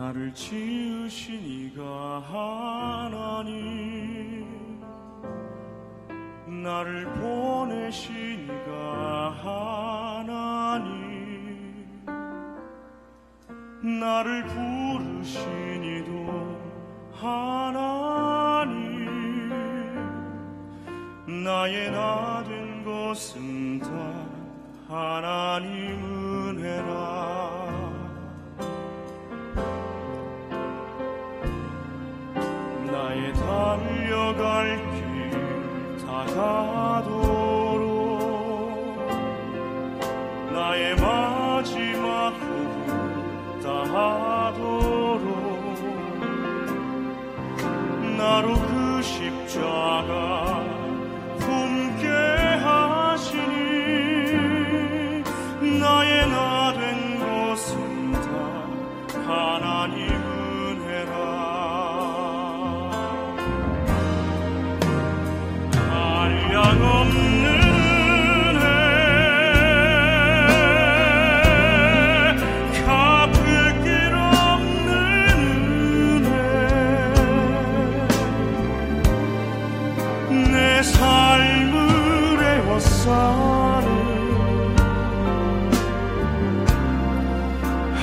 나를 지으신 이가 하나님 나를 보내신 이가 하나님 나를 부르신 이도 하나님 나의 나 된 것은 다 하나님 은혜라 나의 달려갈 길 다가도록 나의 마지막 호흡 다하도록 나로 그 십자가 품게 하시니 나의 나 된 것은 다 하나님 삶을 에워싸는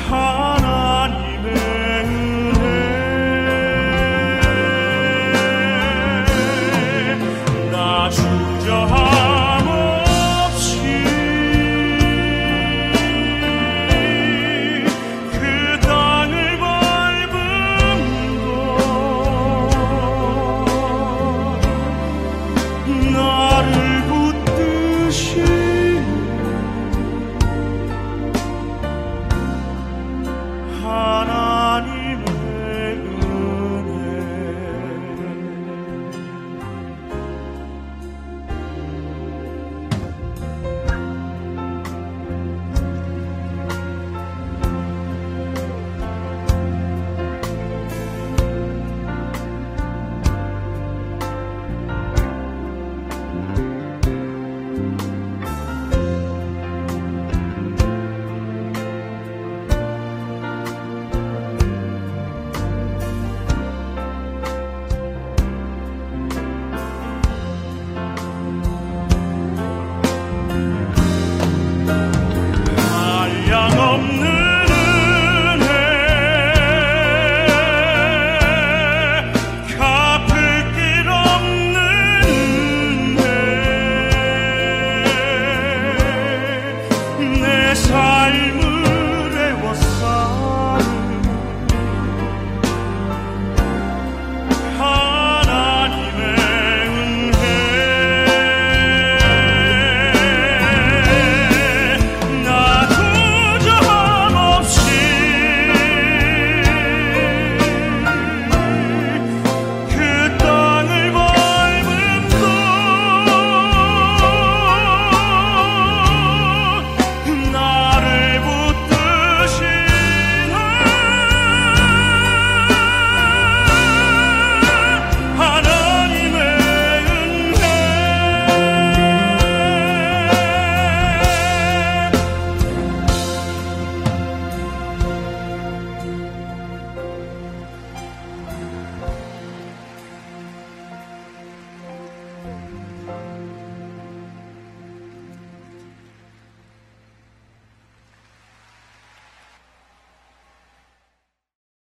하나님의 은혜. 나 주저하